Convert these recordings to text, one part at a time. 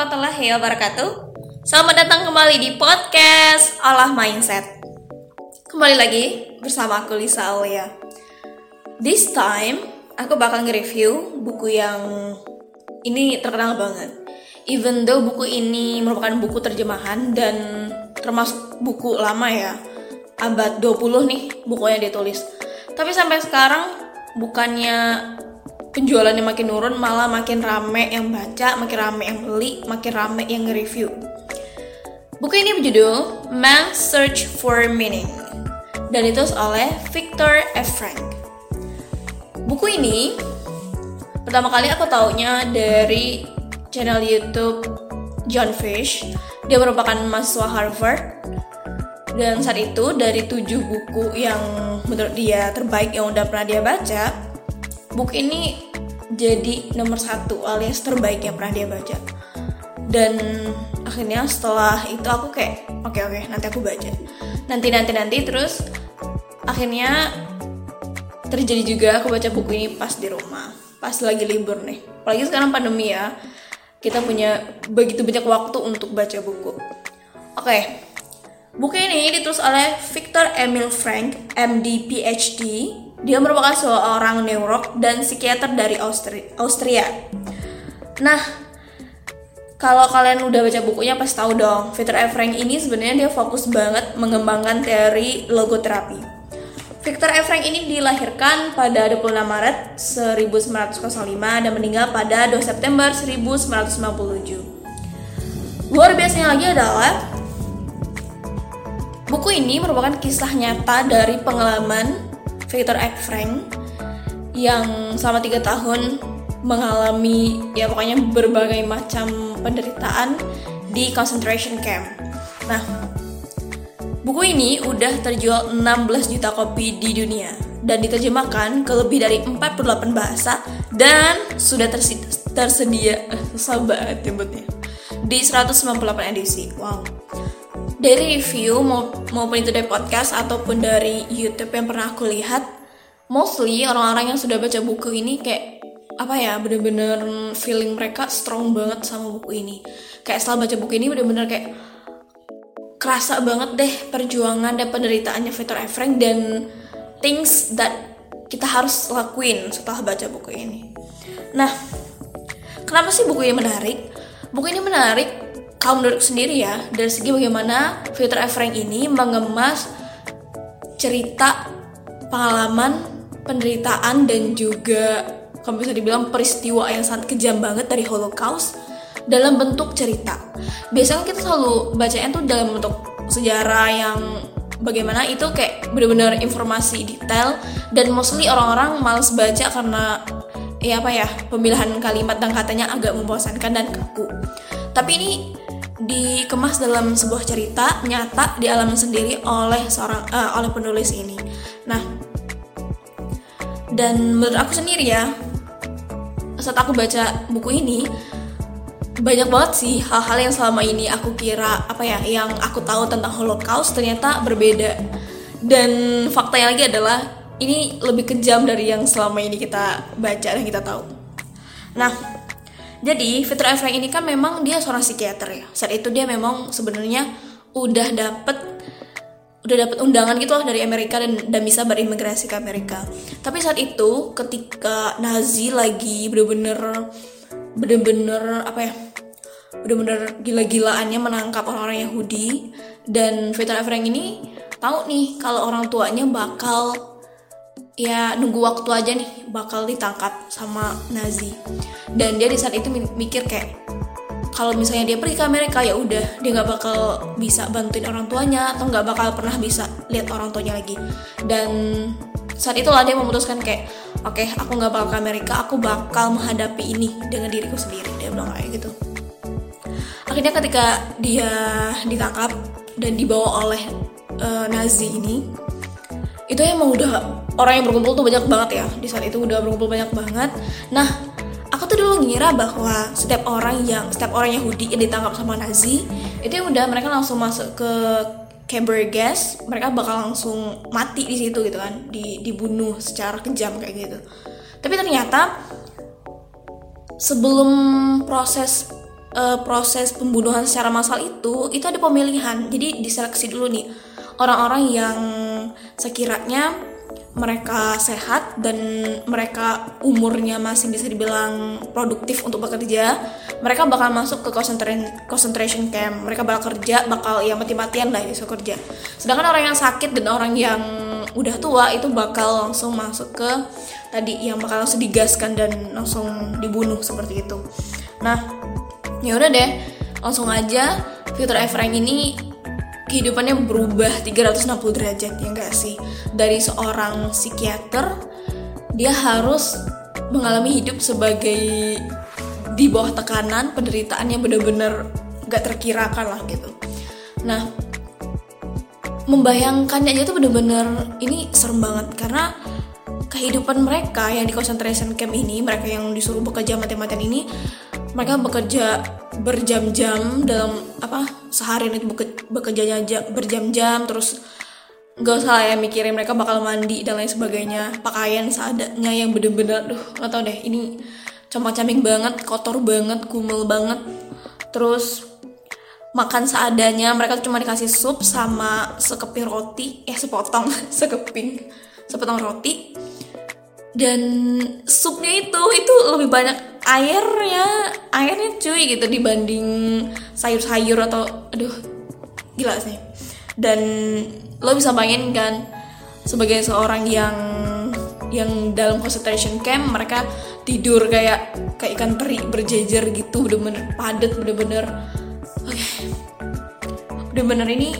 Warahmatullahi wabarakatuh. Selamat datang kembali di podcast Olah Mindset. Kembali lagi bersama aku Lisa Aulia. This time aku bakal nge-review buku yang ini terkenal banget. Even though buku ini merupakan buku terjemahan dan termasuk buku lama ya. Abad 20 nih bukunya ditulis. Tapi sampai sekarang bukannya penjualannya makin turun malah makin rame yang baca makin rame yang beli makin rame yang nge-review. Buku ini berjudul Man's Search for Meaning dan itu oleh Victor F. Frank. Buku ini pertama kali aku taunya dari channel YouTube John Fish. Dia merupakan mahasiswa Harvard. Dan saat itu dari tujuh buku yang menurut dia terbaik yang udah pernah dia baca buku ini jadi nomor satu alias terbaik yang pernah dia baca. Dan akhirnya setelah itu aku kayak oke okay, oke okay, nanti aku baca. Nanti nanti nanti terus akhirnya terjadi juga aku baca buku ini pas di rumah pas lagi libur nih. Apalagi sekarang pandemi ya kita punya begitu banyak waktu untuk baca buku. Oke okay. buku ini ditulis oleh Victor Emil Frank MD PhD dia merupakan seorang neurolog dan psikiater dari Austria. Nah, kalau kalian udah baca bukunya pasti tahu dong, Victor F. Frank ini sebenarnya dia fokus banget mengembangkan teori logoterapi. Victor F. Frank ini dilahirkan pada 26 Maret 1905 dan meninggal pada 2 September 1997. Luar biasanya lagi adalah buku ini merupakan kisah nyata dari pengalaman Victor X. Frank yang selama tiga tahun mengalami ya pokoknya berbagai macam penderitaan di concentration camp. Nah, buku ini udah terjual 16 juta kopi di dunia dan diterjemahkan ke lebih dari 48 bahasa dan sudah tersedia, tersedia eh, banget nyebutnya di 198 edisi. Wow dari review maupun itu dari podcast ataupun dari YouTube yang pernah aku lihat mostly orang-orang yang sudah baca buku ini kayak apa ya bener-bener feeling mereka strong banget sama buku ini kayak setelah baca buku ini bener-bener kayak kerasa banget deh perjuangan dan penderitaannya Victor. Frank dan things that kita harus lakuin setelah baca buku ini nah kenapa sih buku ini menarik buku ini menarik kalau menurut sendiri ya dari segi bagaimana Victor F. Ini mengemas cerita pengalaman penderitaan dan juga kalau bisa dibilang peristiwa yang sangat kejam banget dari Holocaust dalam bentuk cerita. Biasanya kita selalu bacanya tuh dalam bentuk sejarah yang bagaimana itu kayak benar-benar informasi detail dan mostly orang-orang males baca karena ya apa ya pemilihan kalimat dan katanya agak membosankan dan kaku. Tapi ini dikemas dalam sebuah cerita nyata dialami sendiri oleh seorang uh, oleh penulis ini. Nah, dan menurut aku sendiri ya, saat aku baca buku ini banyak banget sih hal-hal yang selama ini aku kira apa ya yang aku tahu tentang Holocaust ternyata berbeda. Dan faktanya lagi adalah ini lebih kejam dari yang selama ini kita baca dan kita tahu. Nah, jadi Victor F. Frank ini kan memang dia seorang psikiater ya. Saat itu dia memang sebenarnya udah dapet udah dapet undangan gitu loh dari Amerika dan dan bisa berimigrasi ke Amerika. Tapi saat itu ketika Nazi lagi bener-bener bener-bener apa ya bener-bener gila-gilaannya menangkap orang-orang Yahudi dan Victor F. Frank ini tahu nih kalau orang tuanya bakal ya nunggu waktu aja nih bakal ditangkap sama Nazi. Dan dia di saat itu mikir kayak kalau misalnya dia pergi ke Amerika ya udah dia nggak bakal bisa bantuin orang tuanya atau nggak bakal pernah bisa lihat orang tuanya lagi. Dan saat itulah dia memutuskan kayak oke okay, aku nggak bakal ke Amerika aku bakal menghadapi ini dengan diriku sendiri dia bilang kayak gitu. Akhirnya ketika dia ditangkap dan dibawa oleh uh, Nazi ini itu emang udah orang yang berkumpul tuh banyak banget ya. Di saat itu udah berkumpul banyak banget. Nah aku tuh dulu ngira bahwa setiap orang yang setiap orang Yahudi yang ditangkap sama Nazi itu ya udah mereka langsung masuk ke chamber gas mereka bakal langsung mati di situ gitu kan. Di dibunuh secara kejam kayak gitu. Tapi ternyata sebelum proses uh, proses pembunuhan secara massal itu itu ada pemilihan. Jadi diseleksi dulu nih. Orang-orang yang sekiranya mereka sehat dan mereka umurnya masih bisa dibilang produktif untuk bekerja, mereka bakal masuk ke concentration camp. Mereka bakal kerja, bakal ya mati-matian lah disuruh kerja. Sedangkan orang yang sakit dan orang yang udah tua itu bakal langsung masuk ke tadi yang bakal langsung digaskan dan langsung dibunuh seperti itu. Nah, ya udah deh, langsung aja fitur Efrain ini kehidupannya berubah 360 derajat ya enggak sih? Dari seorang psikiater dia harus mengalami hidup sebagai di bawah tekanan penderitaan yang benar-benar gak terkirakan lah gitu. Nah membayangkannya aja tuh bener-bener ini serem banget karena kehidupan mereka yang di concentration camp ini mereka yang disuruh bekerja mati-matian ini mereka bekerja berjam-jam dalam apa sehari itu bekerjanya berjam-jam terus gak usah ya mikirin mereka bakal mandi dan lain sebagainya. Pakaian seadanya yang bener-bener duh nggak tau deh ini camang-caming banget kotor banget kumel banget. Terus makan seadanya mereka cuma dikasih sup sama sekeping roti eh sepotong sekeping sepotong roti. Dan supnya itu itu lebih banyak airnya airnya cuy gitu dibanding sayur-sayur atau aduh gila sih dan lo bisa bayangin kan sebagai seorang yang yang dalam concentration camp mereka tidur kayak kayak ikan teri berjejer gitu bener-bener padat bener-bener oke okay. bener-bener ini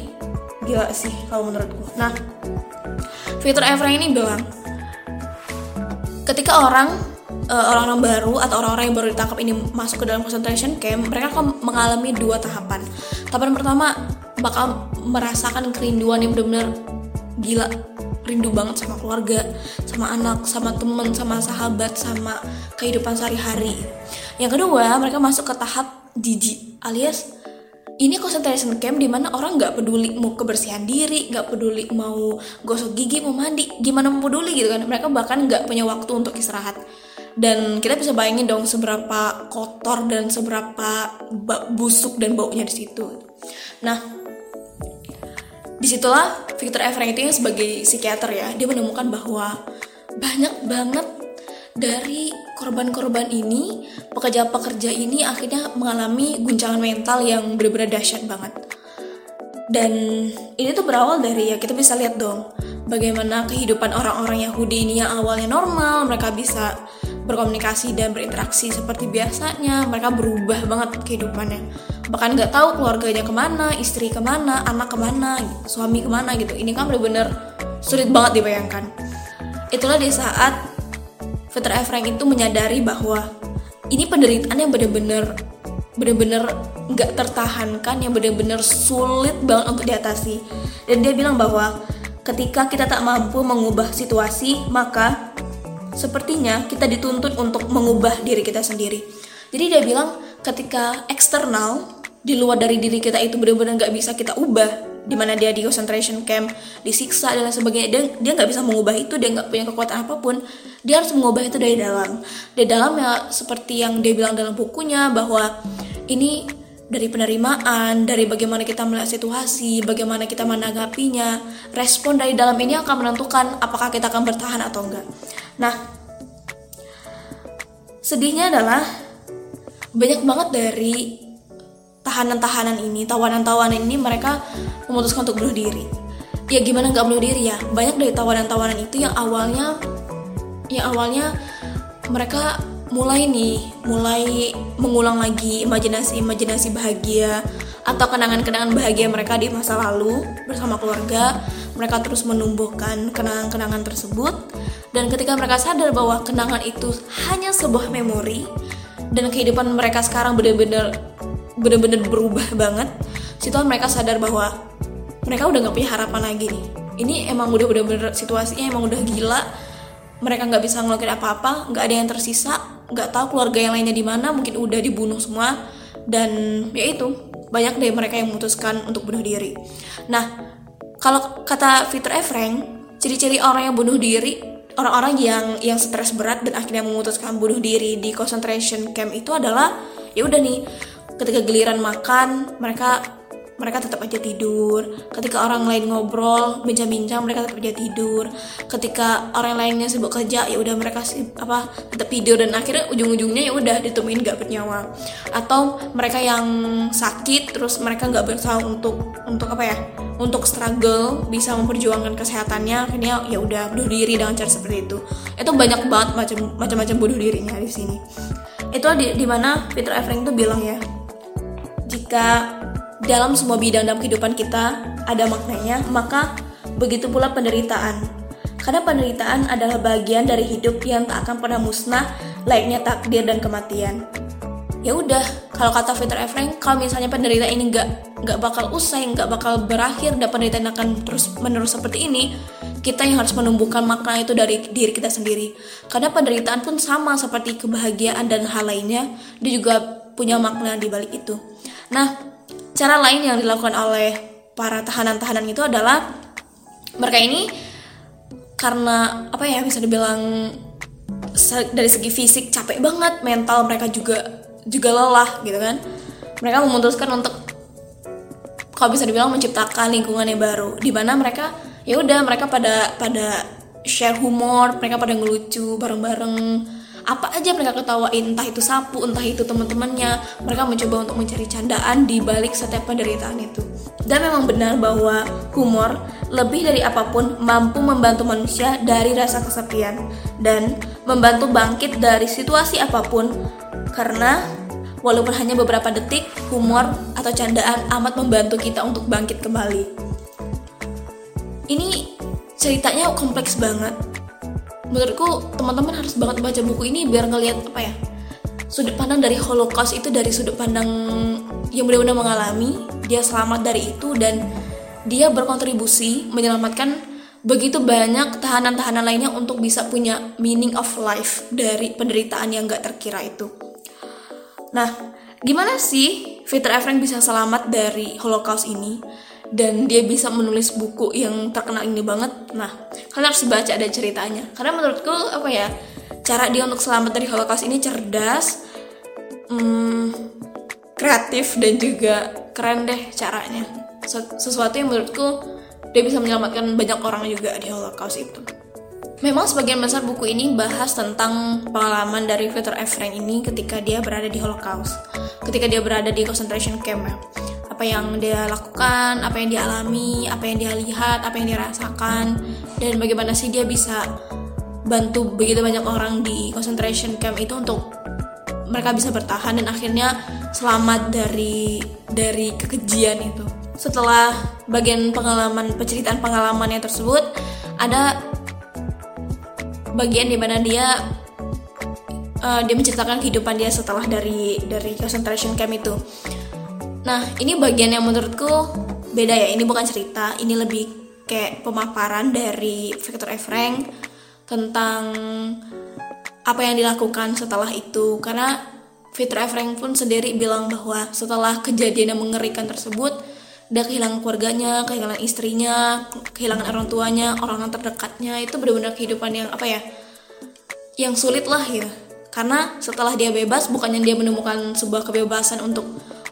gila sih kalau menurutku nah fitur Evra ini bilang ketika orang uh, orang-orang baru atau orang-orang yang baru ditangkap ini masuk ke dalam concentration camp, mereka akan mengalami dua tahapan. Tahapan pertama bakal merasakan kerinduan yang benar-benar gila, rindu banget sama keluarga, sama anak, sama teman, sama sahabat, sama kehidupan sehari-hari. Yang kedua, mereka masuk ke tahap jijik alias ini concentration camp di mana orang nggak peduli mau kebersihan diri, nggak peduli mau gosok gigi, mau mandi, gimana mau peduli gitu kan. Mereka bahkan nggak punya waktu untuk istirahat. Dan kita bisa bayangin dong seberapa kotor dan seberapa busuk dan baunya di situ. Nah, di situlah Victor itu yang sebagai psikiater ya, dia menemukan bahwa banyak banget dari korban-korban ini, pekerja-pekerja ini akhirnya mengalami guncangan mental yang benar-benar dahsyat banget. Dan ini tuh berawal dari ya kita bisa lihat dong bagaimana kehidupan orang-orang Yahudi ini yang awalnya normal, mereka bisa berkomunikasi dan berinteraksi seperti biasanya, mereka berubah banget kehidupannya. Bahkan nggak tahu keluarganya ke mana, istri ke mana, anak ke mana, suami ke mana gitu. Ini kan benar-benar sulit banget dibayangkan. Itulah di saat Victor Frank itu menyadari bahwa ini penderitaan yang benar-benar benar-benar nggak tertahankan yang benar-benar sulit banget untuk diatasi dan dia bilang bahwa ketika kita tak mampu mengubah situasi maka sepertinya kita dituntut untuk mengubah diri kita sendiri jadi dia bilang ketika eksternal di luar dari diri kita itu benar-benar nggak bisa kita ubah di mana dia di concentration camp disiksa dan lain sebagainya dia dia nggak bisa mengubah itu dia nggak punya kekuatan apa pun dia harus mengubah itu dari dalam dari dalam ya seperti yang dia bilang dalam bukunya bahwa ini dari penerimaan, dari bagaimana kita melihat situasi, bagaimana kita menanggapinya, respon dari dalam ini akan menentukan apakah kita akan bertahan atau enggak. Nah, sedihnya adalah banyak banget dari tahanan-tahanan ini, tawanan-tawanan ini mereka memutuskan untuk bunuh diri. Ya gimana nggak bunuh diri ya? Banyak dari tawanan-tawanan itu yang awalnya, yang awalnya mereka mulai nih, mulai mengulang lagi imajinasi-imajinasi bahagia atau kenangan-kenangan bahagia mereka di masa lalu bersama keluarga. Mereka terus menumbuhkan kenangan-kenangan tersebut. Dan ketika mereka sadar bahwa kenangan itu hanya sebuah memori dan kehidupan mereka sekarang benar-benar bener-bener berubah banget situ mereka sadar bahwa mereka udah nggak punya harapan lagi nih. Ini emang udah bener-bener situasinya emang udah gila. Mereka nggak bisa ngelakuin apa-apa nggak ada yang tersisa nggak tahu keluarga yang lainnya di mana mungkin udah dibunuh semua. Dan ya itu banyak deh mereka yang memutuskan untuk bunuh diri. Nah kalau kata Peter Efreng ciri-ciri orang yang bunuh diri orang-orang yang yang stres berat dan akhirnya memutuskan bunuh diri di concentration camp itu adalah ya udah nih ketika giliran makan mereka mereka tetap aja tidur. Ketika orang lain ngobrol bincang-bincang mereka tetap aja tidur. Ketika orang lainnya sibuk kerja ya udah mereka apa tetap tidur. Dan akhirnya ujung-ujungnya ya udah ditemuin gak bernyawa. Atau mereka yang sakit terus mereka nggak berusaha untuk untuk apa ya untuk struggle bisa memperjuangkan kesehatannya akhirnya ya udah bunuh diri dengan cara seperti itu. Itu banyak banget macam macam-macam bunuh dirinya di sini. Itu di, di mana Peter Efring tuh bilang ya jika dalam semua bidang dalam kehidupan kita ada maknanya, maka begitu pula penderitaan. Karena penderitaan adalah bagian dari hidup yang tak akan pernah musnah, layaknya takdir dan kematian. Ya udah, kalau kata Peter Efreng, kalau misalnya penderitaan ini nggak nggak bakal usai, nggak bakal berakhir, dan penderitaan akan terus menerus seperti ini, kita yang harus menumbuhkan makna itu dari diri kita sendiri. Karena penderitaan pun sama seperti kebahagiaan dan hal lainnya, dia juga punya makna di balik itu. Nah, cara lain yang dilakukan oleh para tahanan-tahanan itu adalah mereka ini karena apa ya bisa dibilang dari segi fisik capek banget mental mereka juga juga lelah gitu kan. Mereka memutuskan untuk kalau bisa dibilang menciptakan lingkungan yang baru di mana mereka ya udah mereka pada pada share humor mereka pada ngelucu bareng-bareng apa aja mereka ketawain entah itu sapu entah itu teman-temannya. Mereka mencoba untuk mencari candaan di balik setiap penderitaan itu. Dan memang benar bahwa humor lebih dari apa pun mampu membantu manusia dari rasa kesepian. Dan membantu bangkit dari situasi apa pun. Karena walaupun hanya beberapa detik humor atau candaan amat membantu kita untuk bangkit kembali. Ini ceritanya kompleks banget menurutku teman-teman harus banget baca buku ini biar ngelihat apa ya sudut pandang dari Holocaust itu dari sudut pandang yang benar-benar mengalami dia selamat dari itu dan dia berkontribusi menyelamatkan begitu banyak tahanan-tahanan lainnya untuk bisa punya meaning of life dari penderitaan yang gak terkira itu. Nah, gimana sih Peter Efren bisa selamat dari Holocaust ini? dan dia bisa menulis buku yang terkenal ini banget nah kalian harus baca ada ceritanya. Karena menurutku apa ya cara dia untuk selamat dari holocaust ini cerdas hmm, kreatif dan juga keren deh caranya. Sesuatu yang menurutku dia bisa menyelamatkan banyak orang juga di holocaust itu. Memang sebagian besar buku ini bahas tentang pengalaman dari Victor Efren ini ketika dia berada di Holocaust, ketika dia berada di concentration camp. Apa yang dia lakukan, apa yang dia alami, apa yang dia lihat, apa yang dia rasakan, dan bagaimana sih dia bisa bantu begitu banyak orang di concentration camp itu untuk mereka bisa bertahan dan akhirnya selamat dari dari kekejian itu. Setelah bagian pengalaman penceritaan pengalamannya tersebut, ada bagian di mana dia uh, dia menceritakan kehidupan dia setelah dari dari concentration camp itu Nah, ini bagian yang menurutku beda ya. Ini bukan cerita, ini lebih kayak pemaparan dari Victor Efreng tentang apa yang dilakukan setelah itu. Karena Victor Efreng pun sendiri bilang bahwa setelah kejadian yang mengerikan tersebut, dia kehilangan keluarganya, kehilangan istrinya, kehilangan orang tuanya, orang-orang terdekatnya. Itu benar-benar kehidupan yang apa ya? Yang sulit lah ya. Karena setelah dia bebas, bukannya dia menemukan sebuah kebebasan untuk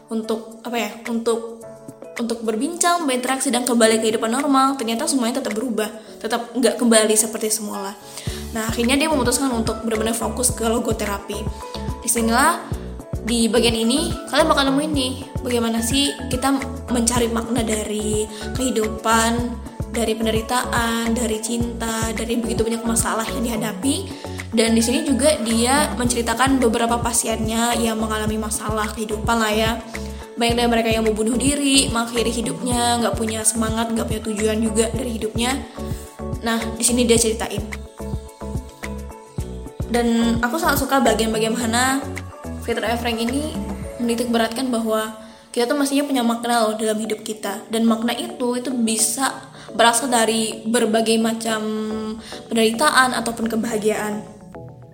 untuk apa ya untuk untuk berbincang, berinteraksi dan kembali ke kehidupan normal, ternyata semuanya tetap berubah, tetap nggak kembali seperti semula. Nah akhirnya dia memutuskan untuk benar-benar fokus ke logoterapi. Di sinilah di bagian ini kalian bakal nemuin nih bagaimana sih kita mencari makna dari kehidupan, dari penderitaan, dari cinta, dari begitu banyak masalah yang dihadapi. Dan di sini juga dia menceritakan beberapa pasiennya yang mengalami masalah kehidupan lah ya. Banyak dari mereka yang mau bunuh diri mengakhiri hidupnya nggak punya semangat nggak punya tujuan juga dari hidupnya. Nah di sini dia ceritain. Dan aku sangat suka bagian-bagian mana Peter Efreng ini menitik beratkan bahwa kita tuh mestinya punya makna loh dalam hidup kita. Dan makna itu itu bisa berasal dari berbagai macam penderitaan ataupun kebahagiaan.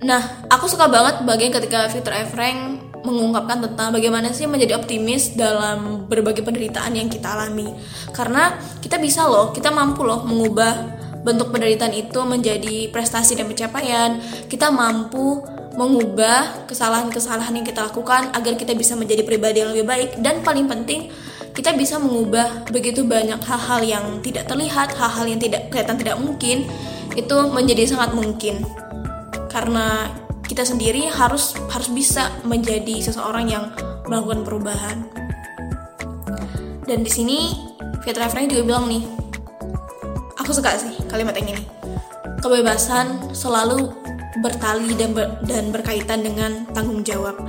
Nah, aku suka banget bagian ketika Victor Efreng mengungkapkan tentang bagaimana sih menjadi optimis dalam berbagai penderitaan yang kita alami. Karena kita bisa loh, kita mampu loh mengubah bentuk penderitaan itu menjadi prestasi dan pencapaian. Kita mampu mengubah kesalahan-kesalahan yang kita lakukan agar kita bisa menjadi pribadi yang lebih baik dan paling penting kita bisa mengubah begitu banyak hal-hal yang tidak terlihat, hal-hal yang tidak kelihatan tidak mungkin itu menjadi sangat mungkin. Karena kita sendiri harus harus bisa menjadi seseorang yang melakukan perubahan. Dan di sini Fitra Frank juga bilang nih, aku suka sih kalimat yang ini. Kebebasan selalu bertali dan ber, dan berkaitan dengan tanggung jawab.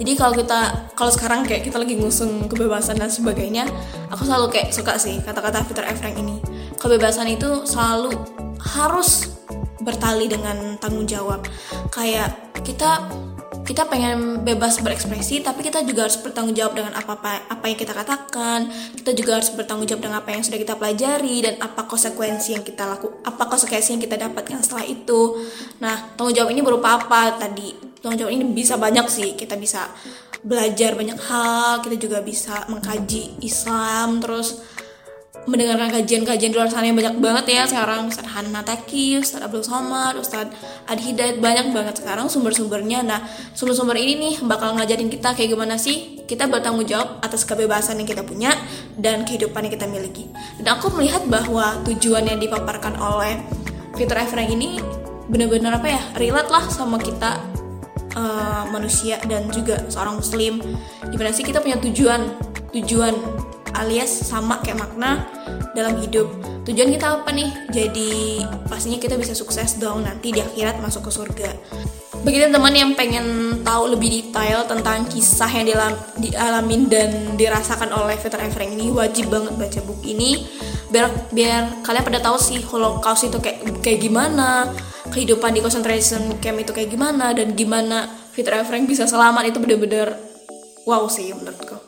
Jadi kalau kita kalau sekarang kayak kita lagi ngusung kebebasan dan sebagainya, aku selalu kayak suka sih kata-kata Peter F. Frank ini. Kebebasan itu selalu harus bertali dengan tanggung jawab. Kayak kita kita pengen bebas berekspresi tapi kita juga harus bertanggung jawab dengan apa apa apa yang kita katakan. Kita juga harus bertanggung jawab dengan apa yang sudah kita pelajari dan apa konsekuensi yang kita laku apa konsekuensi yang kita dapatkan setelah itu. Nah tanggung jawab ini berupa apa? Tadi tanggung jawab ini bisa banyak sih. Kita bisa belajar banyak hal kita juga bisa mengkaji Islam terus mendengarkan kajian-kajian di luar sana yang banyak banget ya. Sekarang Ustadz Hana Taki, Ustadz Abdul Somad, Ustadz Adi Hidayat banyak banget. Sekarang sumber-sumbernya. Nah sumber-sumber ini nih bakal ngajarin kita kayak gimana sih kita bertanggung jawab atas kebebasan yang kita punya dan kehidupan yang kita miliki. Dan aku melihat bahwa tujuan yang dipaparkan oleh Fitur Efrang ini benar-benar apa ya relate lah sama kita uh, manusia dan juga seorang muslim. Gimana sih kita punya tujuan? Tujuan alias sama kayak makna dalam hidup. Tujuan kita apa nih? Jadi pastinya kita bisa sukses dong nanti di akhirat masuk ke surga. Bagi teman-teman yang pengen tahu lebih detail tentang kisah yang dialam, dialamin dan dirasakan oleh veteran Frank ini wajib banget baca buku ini. Biar biar kalian pada tahu sih Holocaust itu kayak kayak gimana kehidupan di concentration camp itu kayak gimana dan gimana veteran Frank bisa selamat. Itu bener-bener wow sih menurutku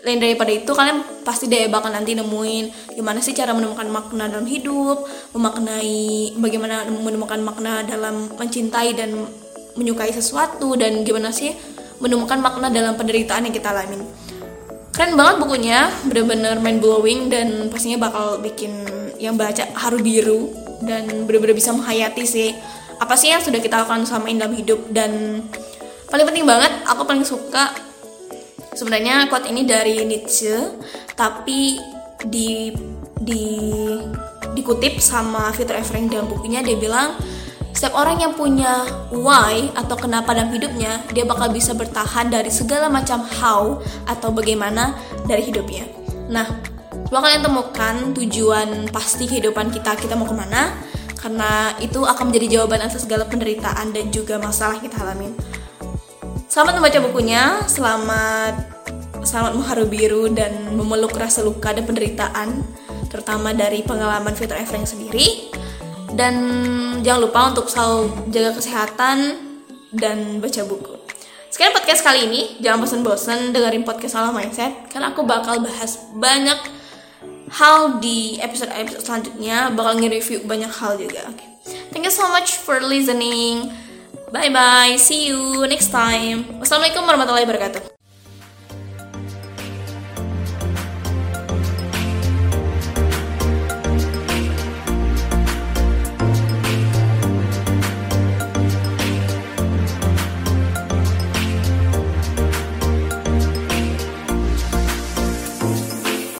lain daripada itu kalian pasti deh bakal nanti nemuin gimana sih cara menemukan makna dalam hidup memaknai bagaimana menemukan makna dalam mencintai dan menyukai sesuatu dan gimana sih menemukan makna dalam penderitaan yang kita alamin. Keren banget bukunya bener-bener mind blowing dan pastinya bakal bikin yang baca haru biru dan bener-bener bisa menghayati sih apa sih yang sudah kita lakukan selama ini dalam hidup. Dan paling penting banget aku paling suka Sebenarnya quote ini dari Nietzsche, tapi di di dikutip sama Victor Efring dalam bukunya dia bilang setiap orang yang punya why atau kenapa dalam hidupnya dia bakal bisa bertahan dari segala macam how atau bagaimana dari hidupnya. Nah, coba kalian temukan tujuan pasti kehidupan kita kita mau ke mana karena itu akan menjadi jawaban atas segala penderitaan dan juga masalah yang kita alamin. Selamat membaca bukunya, selamat selamat mengharu biru dan memeluk rasa luka dan penderitaan, terutama dari pengalaman Victor Efreng sendiri. Dan jangan lupa untuk selalu jaga kesehatan dan baca buku. Sekian podcast kali ini, jangan bosan-bosan dengerin podcast Salah Mindset, karena aku bakal bahas banyak hal di episode-episode selanjutnya, bakal nge-review banyak hal juga. Okay. thank you so much for listening. Bye bye, see you next time. Wassalamualaikum warahmatullahi wabarakatuh.